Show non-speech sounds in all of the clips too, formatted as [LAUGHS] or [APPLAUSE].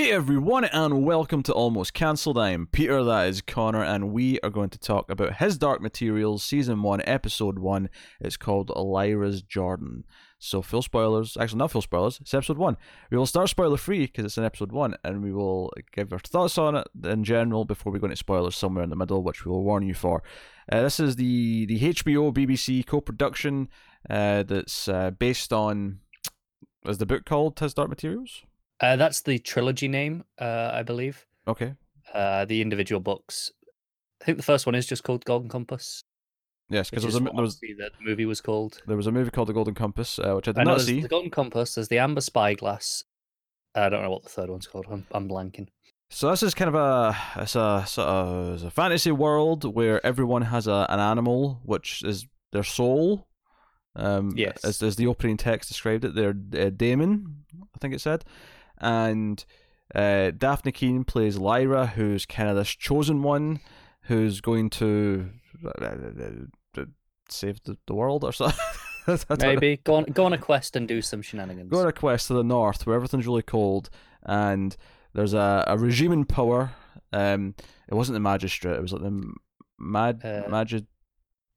Hey everyone, and welcome to Almost Cancelled. I am Peter, that is Connor, and we are going to talk about His Dark Materials, Season 1, Episode 1. It's called Lyra's Jordan. So, full spoilers, actually, not full spoilers, it's Episode 1. We will start spoiler free because it's in Episode 1, and we will give our thoughts on it in general before we go into spoilers somewhere in the middle, which we will warn you for. Uh, this is the, the HBO BBC co production uh, that's uh, based on. Is the book called His Dark Materials? Uh, that's the trilogy name, uh, I believe. Okay. Uh, the individual books. I think the first one is just called Golden Compass. Yes, because there, was a- there was the movie was called. there was a movie called The Golden Compass, uh, which I did I not see. the Golden Compass. There's the Amber Spyglass. I don't know what the third one's called. I'm, I'm blanking. So this is kind of a it's a sort of it's a fantasy world where everyone has a, an animal which is their soul. Um, Yes. as, as the opening text described it, they're uh, daemon, I think it said, and uh, Dafne Keen plays Lyra, who's kind of this chosen one, who's going to uh, uh, save the, the world or something. I don't know. Maybe go on [LAUGHS] go on a quest and do some shenanigans. Go on a quest to the north where everything's really cold and there's a, a regime in power. Um, it wasn't the magistrate, it was like the mad Uh, magid,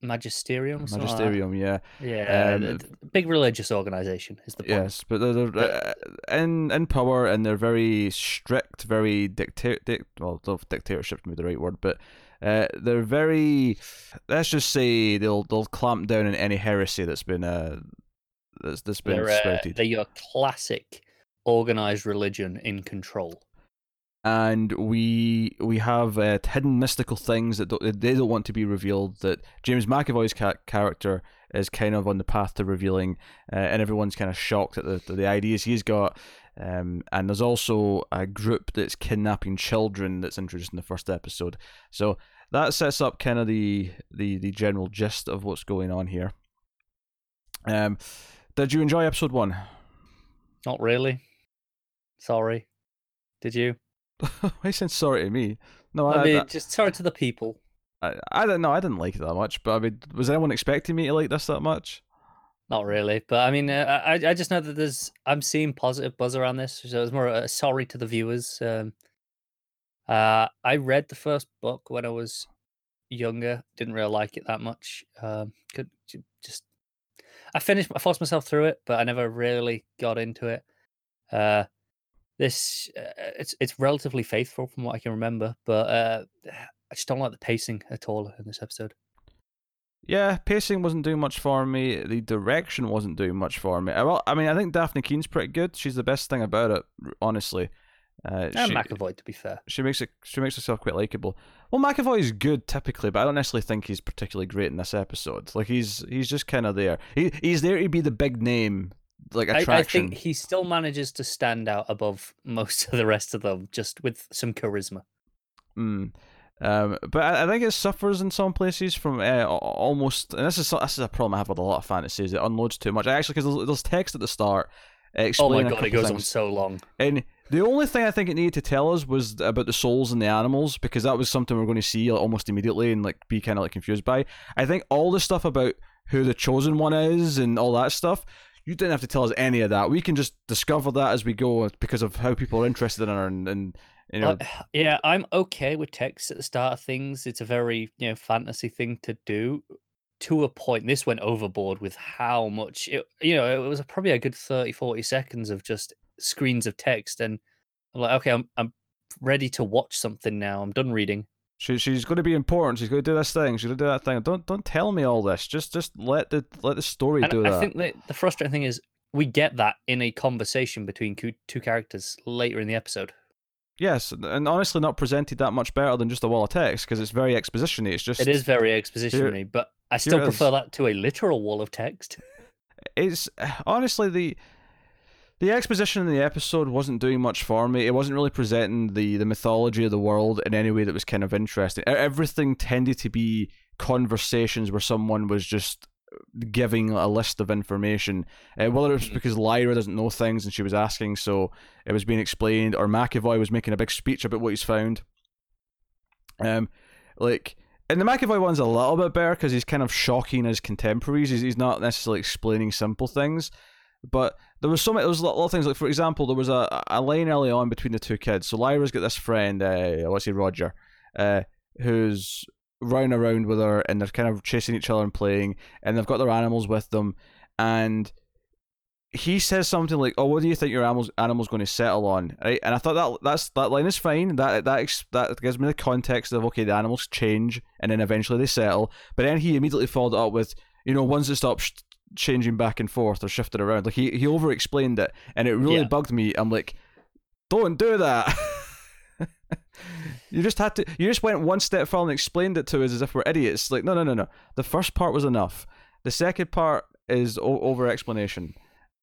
Magisterium. something like magisterium, yeah. Yeah, Um, big religious organization is the point. Yes, but they're, they're uh, in in power and they're very strict, very dictator. Dic- well, the dictatorship's maybe the right word, but uh, they're very. Let's just say they'll they'll clamp down on any heresy that's been uh that's that's been they're, uh, they're your classic organized religion in control. And we we have uh, hidden mystical things that don't, they don't want to be revealed. That James McAvoy's ca- character is kind of on the path to revealing, uh, and everyone's kind of shocked at the the, the ideas he's got. Um, and there's also a group that's kidnapping children that's introduced in the first episode. So that sets up kind of the the the general gist of what's going on here. Um, did you enjoy episode one? Not really. Sorry. Did you? [LAUGHS] Why saying sorry to me? No, I, I, mean, I, just sorry to the people. I, I don't know. I didn't like it that much, but I mean, was anyone expecting me to like this that much? Not really, but I mean, uh, I I just know that there's I'm seeing positive buzz around this, so it's more a sorry to the viewers. Um, uh, I read the first book when I was younger, didn't really like it that much. Um, could just I finished, I forced myself through it, but I never really got into it. Uh, this uh, it's it's relatively faithful from what I can remember, but uh, [SIGHS] I just don't like the pacing at all in this episode. Yeah, pacing wasn't doing much for me. The direction wasn't doing much for me. Uh, Well, I mean, I think Dafne Keen's pretty good. She's the best thing about it, honestly. Uh, And she, McAvoy, to be fair. she makes it. She makes herself quite likable. Well, McAvoy is good typically, but I don't necessarily think he's particularly great in this episode. Like he's he's just kind of there. He he's there to be the big name, like I, I think he still manages to stand out above [LAUGHS] most of the rest of them, just with some charisma. Mm. Um, but I, I think it suffers in some places from uh, almost, and this is this is a problem I have with a lot of fantasies. It unloads too much. I Actually, because there's, there's text at the start. Uh, Oh my god, it goes on so long. And the only thing I think it needed to tell us was about the souls and the animals, because that was something we're going to see like, almost immediately and like be kind of like confused by. I think all the stuff about who the chosen one is and all that stuff, you didn't have to tell us any of that. We can just discover that as we go because of how people are interested in her and, and you know. Like, yeah, I'm okay with text at the start of things. It's a very you know fantasy thing to do. To a point, this went overboard with how much it, you know. It was probably a good 30, 40 seconds of just screens of text, and I'm like, okay, I'm I'm ready to watch something now. I'm done reading. She she's going to be important. She's going to do this thing. She's going to do that thing. Don't don't tell me all this. Just just let the let the story And do I that. think that the frustrating thing is we get that in a conversation between two characters later in the episode. yes, and honestly, not presented that much better than just a wall of text because it's very expositiony. It's just It is very expositionary, but I still prefer is. that to a literal wall of text. it's [SIGHS] honestly the the exposition in the episode wasn't doing much for me. It wasn't really presenting the the mythology of the world in any way that was kind of interesting. Everything tended to be conversations where someone was just giving a list of information, uh, whether it was because Lyra doesn't know things and she was asking, so it was being explained, or McAvoy was making a big speech about what he's found. Um, like and the McAvoy one's a little bit better because he's kind of shocking his contemporaries. He's, he's not necessarily explaining simple things, But there was so many. There was a lot, of things. Like for example, there was a a line early on between the two kids. So Lyra's got this friend, uh, what's he, Roger, uh, who's running around with her, and they're kind of chasing each other and playing, and they've got their animals with them, and he says something like, "Oh, what do you think your animals animal's going to settle on?" Right, and I thought that that's that line is fine. That that that gives me the context of okay, the animals change and then eventually they settle. But then he immediately followed up with, you know, once it stop sh- changing back and forth or shifted around. Like he he over explained it, and it really Yeah. bugged me. I'm like, don't do that. [LAUGHS] you just had to. You just went one step further and explained it to us as if we're idiots. Like, no, no, no, no. The first part was enough. The second part is o- over explanation.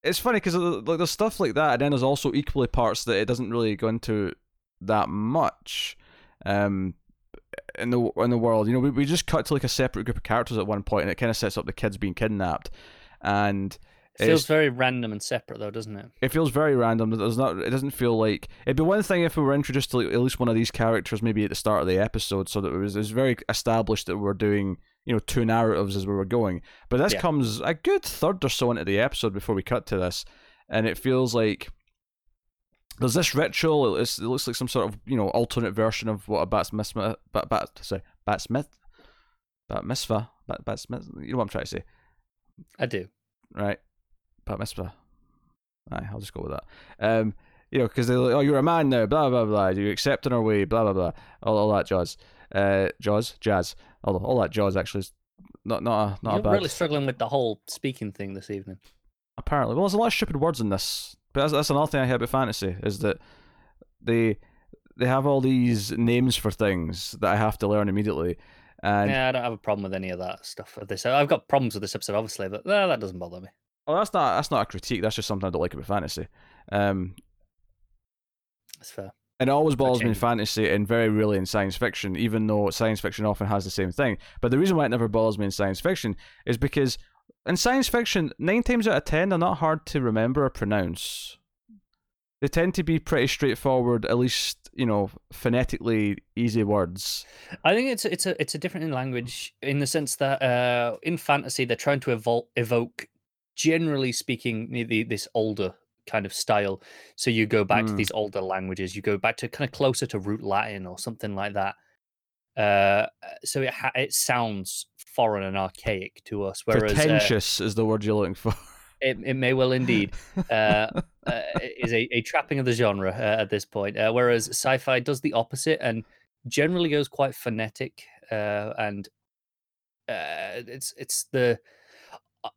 It's funny because like there's stuff like that, and then there's also equally parts that it doesn't really go into that much. Um, in the in the world, you know, we, we just cut to like a separate group of characters at one point, and it kind of sets up the kids being kidnapped, and It feels very random and separate, though, doesn't it? it feels very random. There's not. It doesn't feel like it'd be one thing if we were introduced to like, at least one of these characters maybe at the start of the episode, so that it was, it was very established that we we're doing you know two narratives as we were going. But this Yeah. comes a good third or so into the episode before we cut to this, and it feels like there's this ritual. It looks like some sort of you know alternate version of what a bat mitzvah, bat, bat sorry, bat smith, bat mitzvah, bat, bat smith. You know what I'm trying to say I do. right? Bat mitzvah. I'll just go with that. Um, you know, because they're like, oh, you're a man now, blah blah blah. Do you accept in our way, blah blah blah. All, all that jazz, uh, jazz, jazz. All, all that jazz actually is not not a not a You're bad. really struggling with the whole speaking thing this evening. Apparently, well, there's a lot of stupid words in this. But that's, that's another thing I hate about fantasy is that they they have all these names for things that I have to learn immediately, and yeah, I don't have a problem with any of that stuff. Of this, I've got problems with this episode, obviously, but uh, that doesn't bother me. well, that's not that's not a critique. That's just something I don't like about fantasy. Um, That's fair. And it always bothers me in fantasy and very rarely in science fiction, even though science fiction often has the same thing. But the reason why it never bothers me in science fiction is because in science fiction, nine times out of ten, they're not hard to remember or pronounce. They tend to be pretty straightforward, at least, you know, phonetically easy words. I think it's it's a it's a different in language in the sense that uh, in fantasy they're trying to evol- evoke, generally speaking, the, this older kind of style. So you go back to Mm. these older languages. You go back to kind of closer to root Latin or something like that. Uh, so it ha- it sounds foreign and archaic to us, whereas uh, Pretentious is the word you're looking for. [LAUGHS] it, it may well indeed [LAUGHS] uh, uh, is a, a trapping of the genre uh, at this point. Uh, whereas sci-fi does the opposite and generally goes quite phonetic, uh, and uh, it's it's the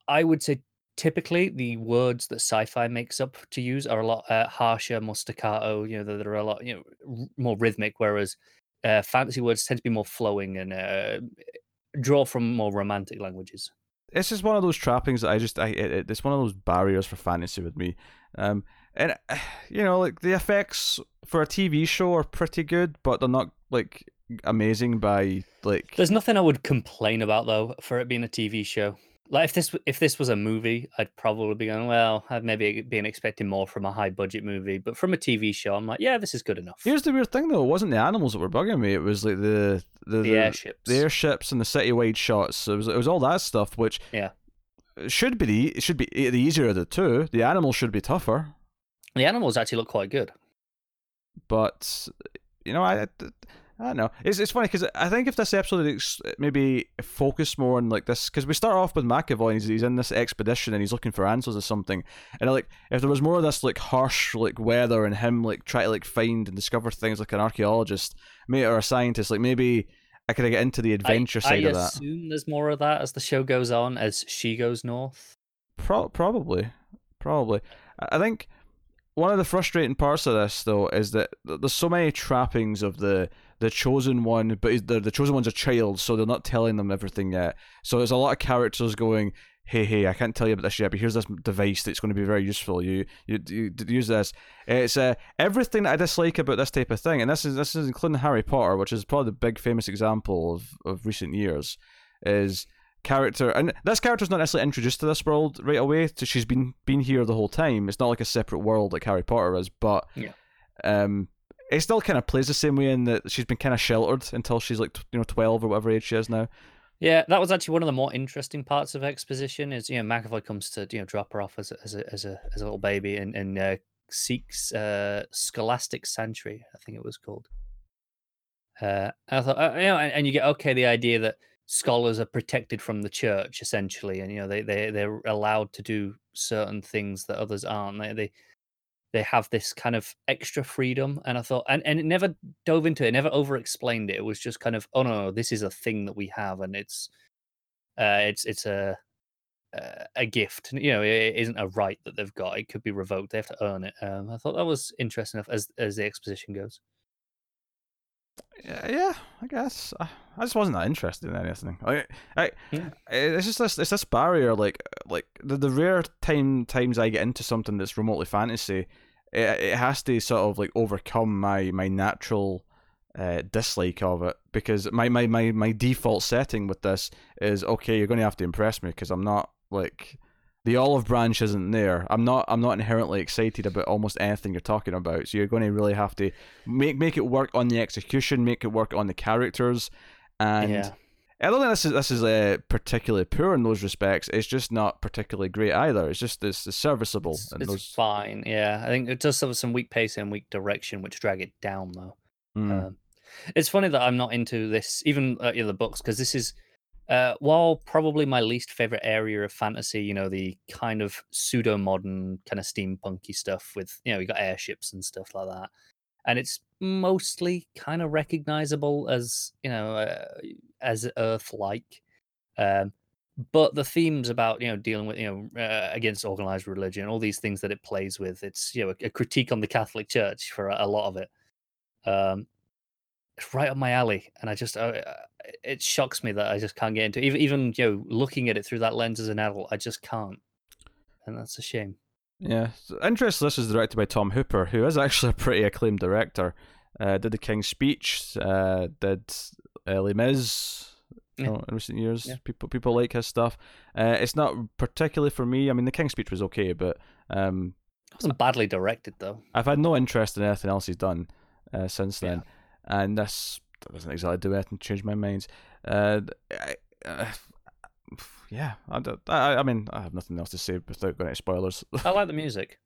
I would say typically the words that sci-fi makes up to use are a lot uh, harsher, more staccato. You know, they're, they're a lot you know r- more rhythmic, whereas uh, fantasy words tend to be more flowing and uh, draw from more romantic languages. It's just one of those trappings that I just I it- it's one of those barriers for fantasy with me. Um, and [SIGHS] you know, like the effects for a TV show are pretty good, but they're not like amazing by like. There's nothing I would complain about though for it being a TV show. Like if this if this was a movie, I'd probably be going, well, I've maybe been expecting more from a high budget movie, but from a TV show, I'm like, yeah, this is good enough. Here's the weird thing though: it wasn't the animals that were bugging me. It was like the the, the airships. the airships and the city citywide shots. It was it was all that stuff, which Yeah. should be the it should be eh, the easier of the two. The animals should be tougher, The animals actually look quite good. but you know I. I don't know. It's it's funny because I think if this episode maybe focused more on like this, because we start off with McAvoy and he's, he's in this expedition and he's looking for answers or something, and like if there was more of this like harsh like weather and him like try to like find and discover things like an archaeologist, maybe or a scientist, like maybe I could get into the adventure I, side I of that. assume there's more of that as the show goes on, as she goes north. Pro- probably, probably. I I think one of the frustrating parts of this, though, is that there's so many trappings of the the chosen one, but the the chosen one's a child, so they're not telling them everything yet. So there's a lot of characters going, "Hey, hey, I can't tell you about this yet, but here's this device that's going to be very useful. You you, you use this." It's uh, everything that I dislike about this type of thing, and this is this is including Harry Potter, which is probably the big famous example of of recent years, is character and this character's not necessarily introduced to this world right away so she's been been here the whole time it's not like a separate world like harry potter is but Yeah. um it still kind of plays the same way in that she's been kind of sheltered until she's like you know 12 or whatever age she is now Yeah, that was actually one of the more interesting parts of exposition. Is you know McAvoy comes to you know drop her off as a, as a as a as a little baby and and uh, seeks uh, Scholastic Sanctuary, I think it was called. Uh, I thought, uh, you know, and, and, you get okay the idea that scholars are protected from the church essentially, and you know they they they're allowed to do certain things that others aren't. They they they have this kind of extra freedom, and I thought, and and it never dove into it, never over explained it. It was just kind of, oh no, this is a thing that we have, and it's uh, it's it's a uh, a gift. You know, it isn't a right that they've got. It could be revoked. They have to earn it. Um, I thought that was interesting enough as as the exposition goes. Yeah, I guess I just wasn't that interested in anything. I, I, yeah. it's just this, it's this barrier. Like, like the, the rare time times I get into something that's remotely fantasy, it, it has to sort of like overcome my my natural uh, dislike of it because my, my, my, my default setting with this is okay. You're going to have to impress me because I'm not like the olive branch isn't there. I'm not I'm not inherently excited about almost anything you're talking about. So you're going to really have to make make it work on the execution, make it work on the characters, and yeah. I don't think this is this is uh, particularly poor in those respects. It's just not particularly great either. It's just it's, it's serviceable. It's, it's those... fine. Yeah, I think it does have some weak pacing and weak direction, which drag it down though. Mm. Um, it's funny that I'm not into this, even uh, the books, because this is uh, while probably my least favorite area of fantasy, you know, the kind of pseudo modern kind of steampunky stuff with, you know, you got airships and stuff like that. And it's mostly kind of recognizable as, you know, uh, as Earth like. Um, but the themes about, you know, dealing with, you know, uh, against organized religion, all these things that it plays with, it's, you know, a, a critique on the Catholic Church for a, a lot of it. Um, it's right up my alley, and I just uh, it shocks me that I just can't get into it. even even you know looking at it through that lens as an adult, I just can't, and that's a shame. Yeah, interesting. This is directed by Tom Hooper, who is actually a pretty acclaimed director. Uh, did the King's Speech, uh, did uh, Les Mis. Yeah. Oh, in recent years, yeah. people people like his stuff. Uh, it's not particularly for me. I mean, the King's Speech was okay, but um, it wasn't badly directed though. I've had no interest in anything else he's done uh, since then. And this doesn't exactly do anything to change my mind. Uh, I, uh, yeah, I, I, I mean, I have nothing else to say without going into spoilers. [LAUGHS] I like the music.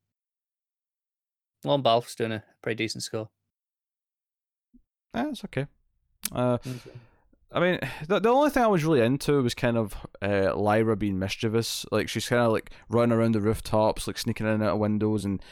Lorne Balfe's doing a pretty decent score. Yeah, it's okay. Uh, I mean, the, the only thing I was really into was kind of uh, Lyra being mischievous. Like she's kind of like running around the rooftops, like sneaking in and out of windows and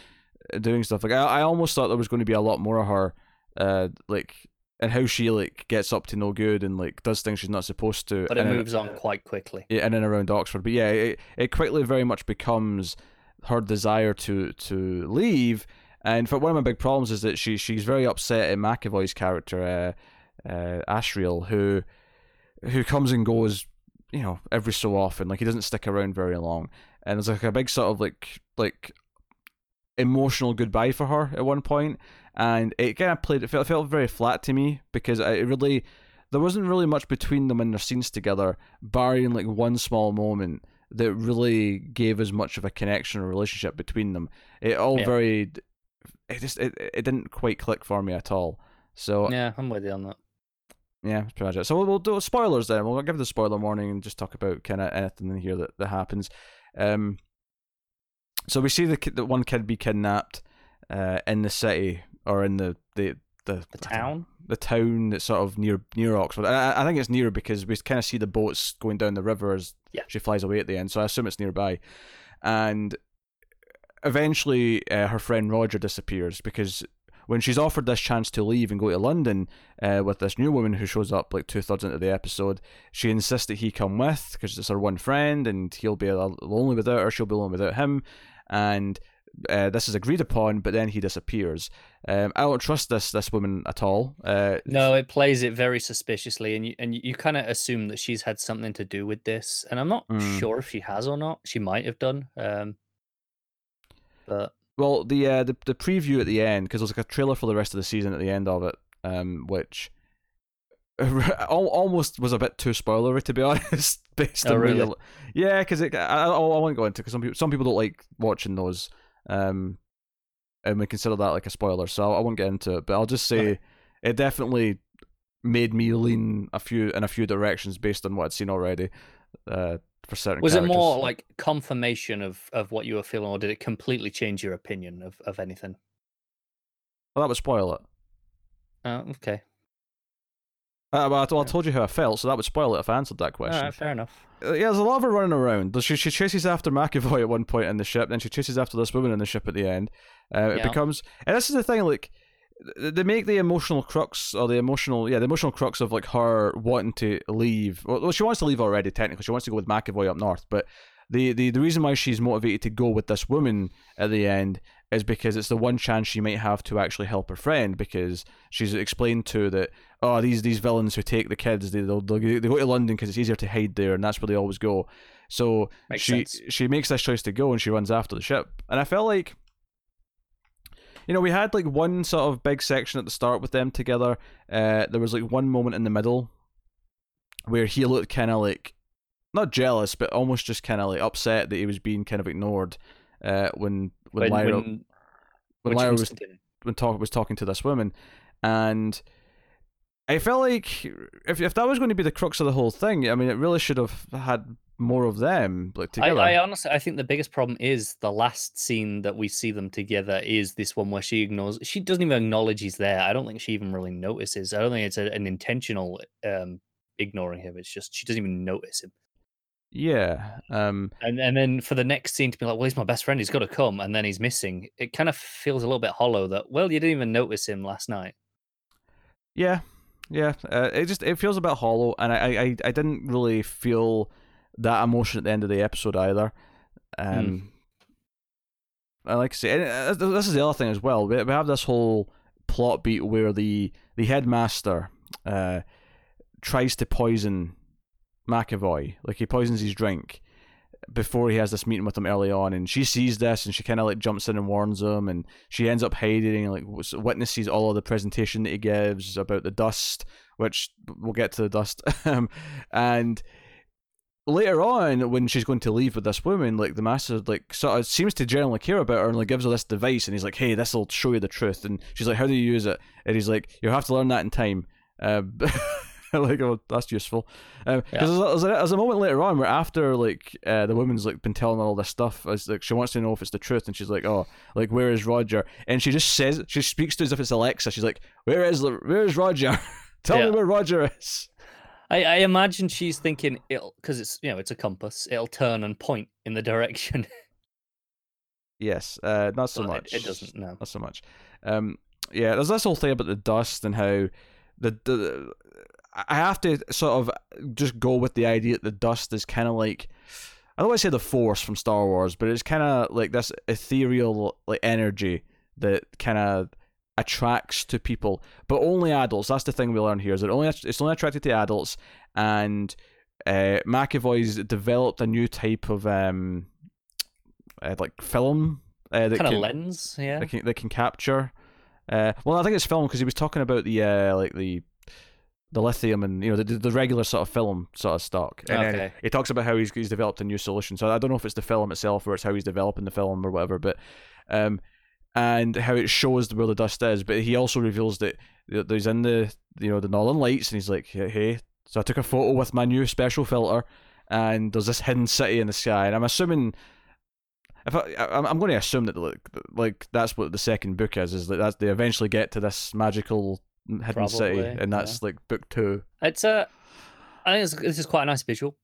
uh, doing stuff. Like I, I almost thought there was going to be a lot more of her uh, like and how she like gets up to no good and like does things she's not supposed to. But it moves on quite quickly. Yeah, in and around Oxford. But yeah, it, it quickly very much becomes her desire to to leave. And for one of my big problems is that she she's very upset at McAvoy's character, uh, uh, Asriel, who who comes and goes, you know, every so often. Like he doesn't stick around very long. And there's like a big sort of like like emotional goodbye for her at one point and it kind of played. It felt, it felt very flat to me because it really there wasn't really much between them in their scenes together, barring like one small moment that really gave as much of a connection or relationship between them. It all yeah. very, it just it, it didn't quite click for me at all. So yeah, I'm with you on that. Yeah, that's pretty much it. So we'll, we'll do spoilers then. We'll give the spoiler warning and just talk about kind of anything in here that, that happens. Um, so we see the the one kid be kidnapped uh, in the city or in the the the, the town the town that's sort of near near Oxford. I, I think it's near because we kind of see the boats going down the river as yeah. she flies away at the end. So I assume it's nearby, and eventually uh, her friend Roger disappears because when she's offered this chance to leave and go to London uh, with this new woman who shows up like two thirds into the episode, she insists that he come with because it's her one friend and he'll be lonely without her, she'll be lonely without him, and uh, this is agreed upon, but then he disappears. Um, I don't trust this this woman at all. Uh, no, it plays it very suspiciously, and you and you kind of assume that she's had something to do with this, and I'm not mm. sure if she has or not. She might have done, um, but well, the uh, the the preview at the end because there's like a trailer for the rest of the season at the end of it, um, which [LAUGHS] almost was a bit too spoilery to be [LAUGHS] honest. Based oh, on really? yeah, because I, I I won't go into because some people some people don't like watching those. Um, and we consider that like a spoiler, so I won't get into it. But I'll just say it definitely made me lean a few in a few directions based on what I'd seen already. Uh, for certain Was characters. it more like confirmation of, of what you were feeling, or did it completely change your opinion of, of anything? Well, that would spoil it. Oh, okay. Uh, well, I, I told you how I felt, so that would spoil it if I answered that question. right, fair enough. Uh, yeah, there's a lot of her running around. She, she chases after McAvoy at one point in the ship, then she chases after this woman in the ship at the end. Uh, It becomes, and this is the thing, like they make the emotional crux or the emotional, yeah, the emotional crux of like her wanting to leave. Well, well, she wants to leave already. Technically, she wants to go with McAvoy up north, but the, the the reason why she's motivated to go with this woman at the end is because it's the one chance she might have to actually help her friend because she's explained to that oh these these villains who take the kids they they'll, they'll, they go to London because it's easier to hide there and that's where they always go. So Makes she sense. she makes this choice to go and she runs after the ship. And I felt like you know we had like one sort of big section at the start with them together. Uh there was like one moment in the middle where he looked kind of like not jealous but almost just kind of like upset that he was being kind of ignored uh when when, Lyra when, when Lyra was when talk was talking to this woman, and I felt like if if that was going to be the crux of the whole thing, I mean, it really should have had more of them like I, together. I honestly, I think the biggest problem is the last scene that we see them together is this one where she ignores. She doesn't even acknowledge he's there. I don't think she even really notices. I don't think it's a, an intentional um, ignoring him. It's just she doesn't even notice him. Yeah, um, And and then for the next scene to be like, well, he's my best friend. He's got to come, and then he's missing. It kind of feels a little bit hollow. That well, you didn't even notice him last night. yeah, yeah. Uh, it just it feels a bit hollow, and I, I I didn't really feel that emotion at the end of the episode either. Um, I like to say, and uh, this is the other thing as well. We we have this whole plot beat where the the headmaster uh tries to poison McAvoy, like he poisons his drink before he has this meeting with him early on, and she sees this and she kind of like jumps in and warns him, and she ends up hiding and like witnesses all of the presentation that he gives about the dust, which we'll get to the dust, [LAUGHS] um, and later on when she's going to leave with this woman like the master like sort of seems to genuinely care about her and like gives her this device and he's like hey this will show you the truth and she's like how do you use it? And he's like you'll have to learn that in time um, [LAUGHS] [LAUGHS] like oh that's useful because Yeah. there's, a- there's, a, moment later on where after like uh, the woman's like been telling all this stuff it's like she wants to know if it's the truth and she's like oh like where is Roger and she just says she speaks to as if it's Alexa she's like where is where is Roger [LAUGHS] tell Yeah. me where Roger is I, I imagine she's thinking it'll because it's you know it's a compass. It'll turn and point in the direction. [LAUGHS] yes uh, not so But much It, it doesn't. No. not so much. Um, yeah, there's this whole thing about the dust and how the the I have to sort of just go with the idea that the dust is kind of like I don't want to say the force from Star Wars, but it's kind of like this ethereal like energy that kind of attracts to people, but only adults. That's the thing we learn here is that only it's only attracted to adults, and uh, McAvoy's developed a new type of um, uh, like film uh, that Kind of lens. Yeah. that can that can capture. Uh, well, I think it's film because he was talking about the uh, like the the lithium and you know the the regular sort of film sort of stock. And then he talks about how he's he's developed a new solution. So I don't know if it's the film itself or it's how he's developing the film or whatever, but um, and how it shows where the dust is. But he also reveals that that he's in the you know the Northern Lights and he's like, hey, hey. So I took a photo with my new special filter, and there's this hidden city in the sky, and I'm assuming if I, I I'm going to assume that like, like that's what the second book is is that that's, they eventually get to this magical hidden city Probably, and that's like book two It's a. I think it's, this is quite a nice visual.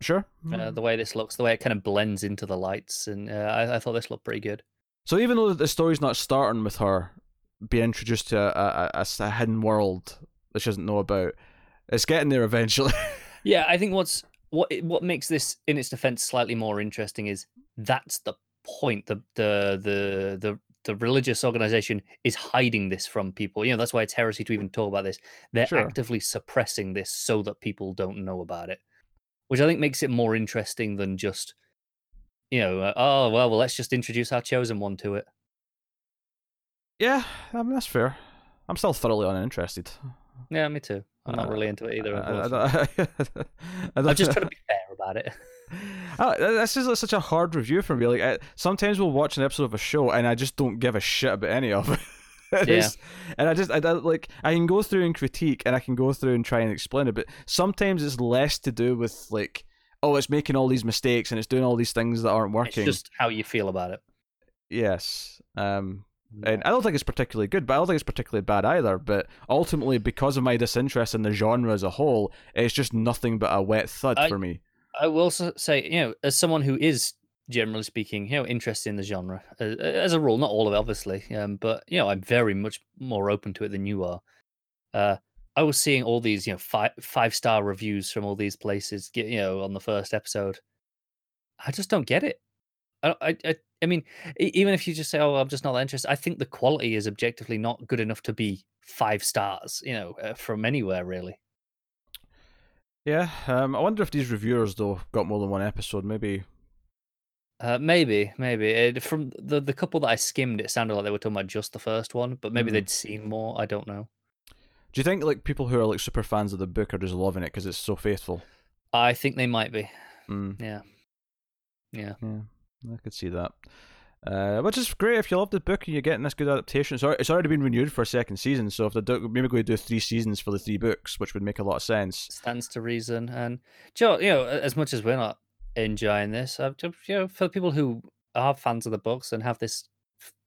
sure Uh, the way this looks, the way it kind of blends into the lights, and uh, I, I thought this looked pretty good. so even though the story's not starting with her being introduced to a hidden world that she doesn't know about it's getting there eventually [LAUGHS] Yeah, I think what's what what makes this, in its defense, slightly more interesting is that's the point. The the the the the religious organization is hiding this from people. You know, that's why it's heresy to even talk about this. They're Sure. actively suppressing this so that people don't know about it, which I think makes it more interesting than just, you know, uh, oh well, well, let's just introduce our chosen one to it. yeah I mean that's fair I'm still thoroughly uninterested Yeah, me too. I'm not Uh, really into it either. I-. I- I I'm [LAUGHS] just trying to be fair about it. [LAUGHS] Oh, this is such a hard review for me. Like, I, sometimes we'll watch an episode of a show and I just don't give a shit about any of it. [LAUGHS] Yeah. and I just I, I like I can go through and critique, and I can go through and try and explain it, but sometimes it's less to do with like oh, it's making all these mistakes and it's doing all these things that aren't It's working. just how you feel about it. Yes. Um, and I don't think it's particularly good, but I don't think it's particularly bad either. But ultimately, because of my disinterest in the genre as a whole, it's just nothing but a wet thud I- for me. I will say, you know, as someone who is generally speaking, you know, interested in the genre, uh, as a rule, not all of it, obviously, um, but you know, I'm very much more open to it than you are. Uh, I was seeing all these, you know, five five star reviews from all these places, you know, on the first episode. I just don't get it. I, I, I, I mean, even if you just say, "Oh, I'm just not that interested," I think the quality is objectively not good enough to be five stars. You know, uh, from anywhere really. Yeah. Um, I wonder if these reviewers though got more than one episode. Maybe. Uh, maybe, maybe it, from the the couple that I skimmed, it sounded like they were talking about just the first one, but maybe Mm. they'd seen more. I don't know. Do you think like people who are like super fans of the book are just loving it because it's so faithful? I think they might be. Mm, Yeah, yeah. yeah, I could see that. Uh, which is great if you love the book and you're getting this good adaptation. It's already, it's already been renewed for a second season, so if they're do- maybe going to do three seasons for the three books, which would make a lot of sense. Stands to reason. And Joe, you know, as much as we're not enjoying this, I've you know, for people who are fans of the books and have this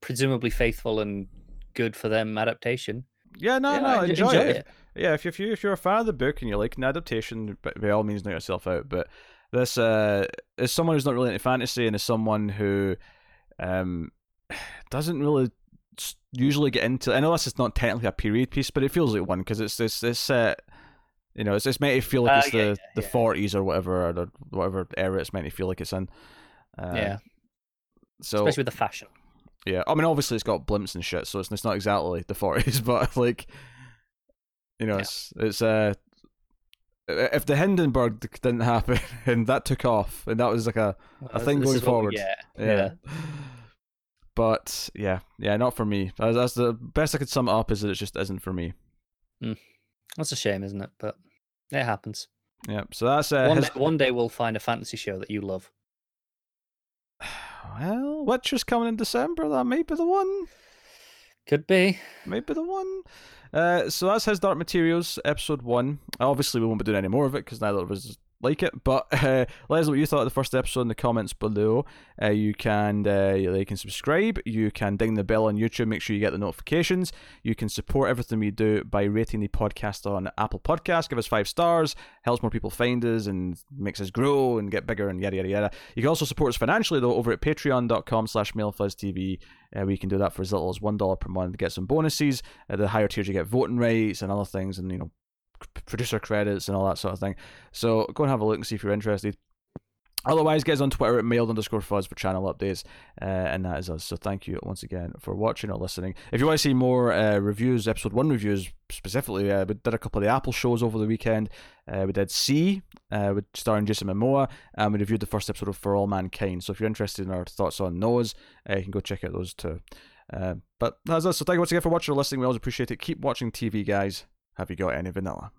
presumably faithful and good for them adaptation, Yeah, no, yeah, no, en- enjoy, it. If- yeah, if, if you if you're a fan of the book and you like an adaptation, by, by all means, knock yourself out. But this uh, is someone who's not really into fantasy and is someone who um [SIGHS] doesn't really usually get into. I know this is not technically a period piece, but it feels like one because it's this it's set. You know, it's it's meant to feel like Uh, it's yeah, the yeah, the yeah. forties or whatever, or the, whatever era it's meant to feel like it's in. Uh, yeah, So especially with the fashion. yeah, I mean, obviously it's got blimps and shit, so it's it's not exactly the forties, [LAUGHS] but like, you know, it's it's uh, if the Hindenburg didn't happen [LAUGHS] and that took off and that was like a Well, thing this going forward. Yeah. yeah. But yeah, yeah, not for me. That's, that's the best I could sum it up is that it just isn't for me. That's a shame, isn't it? But it happens. Yeah, so that's uh, one, his, day, one day we'll find a fantasy show that you love. [SIGHS] well, Witcher's coming in December. That might be the one. Could be. Maybe the one. Uh, so that's his Dark Materials episode one. Obviously, we won't be doing any more of it because neither of us like it. But [LAUGHS] uh, let us know what you thought of the first episode in the comments below. Uh, you can uh, like and subscribe. You can ding the bell on YouTube. Make sure you get the notifications. You can support everything we do by rating the podcast on Apple Podcasts. Give us five stars. Helps more people find us and makes us grow and get bigger and yada yada yada. You can also support us financially though over at patreon.com slash mildfuzztv. Uh, we can do that for as little as one dollar per month. To get some bonuses. Uh, the higher tiers, you get voting rights and other things, and you know, producer credits and all that sort of thing. So go and have a look and see if you're interested. Otherwise, get us on Twitter at mild underscore fuzz for channel updates, uh, and that is us. So thank you once again for watching or listening. If you want to see more uh, reviews, episode one reviews specifically, uh, we did a couple of the Apple shows over the weekend. Uh, we did See, uh, with starring Jason Momoa, and we reviewed the first episode of For All Mankind. So if you're interested in our thoughts on those, uh, you can go check out those too. But that's us. So thank you once again for watching or listening. We always appreciate it. Keep watching TV, guys. Have you got any vanilla?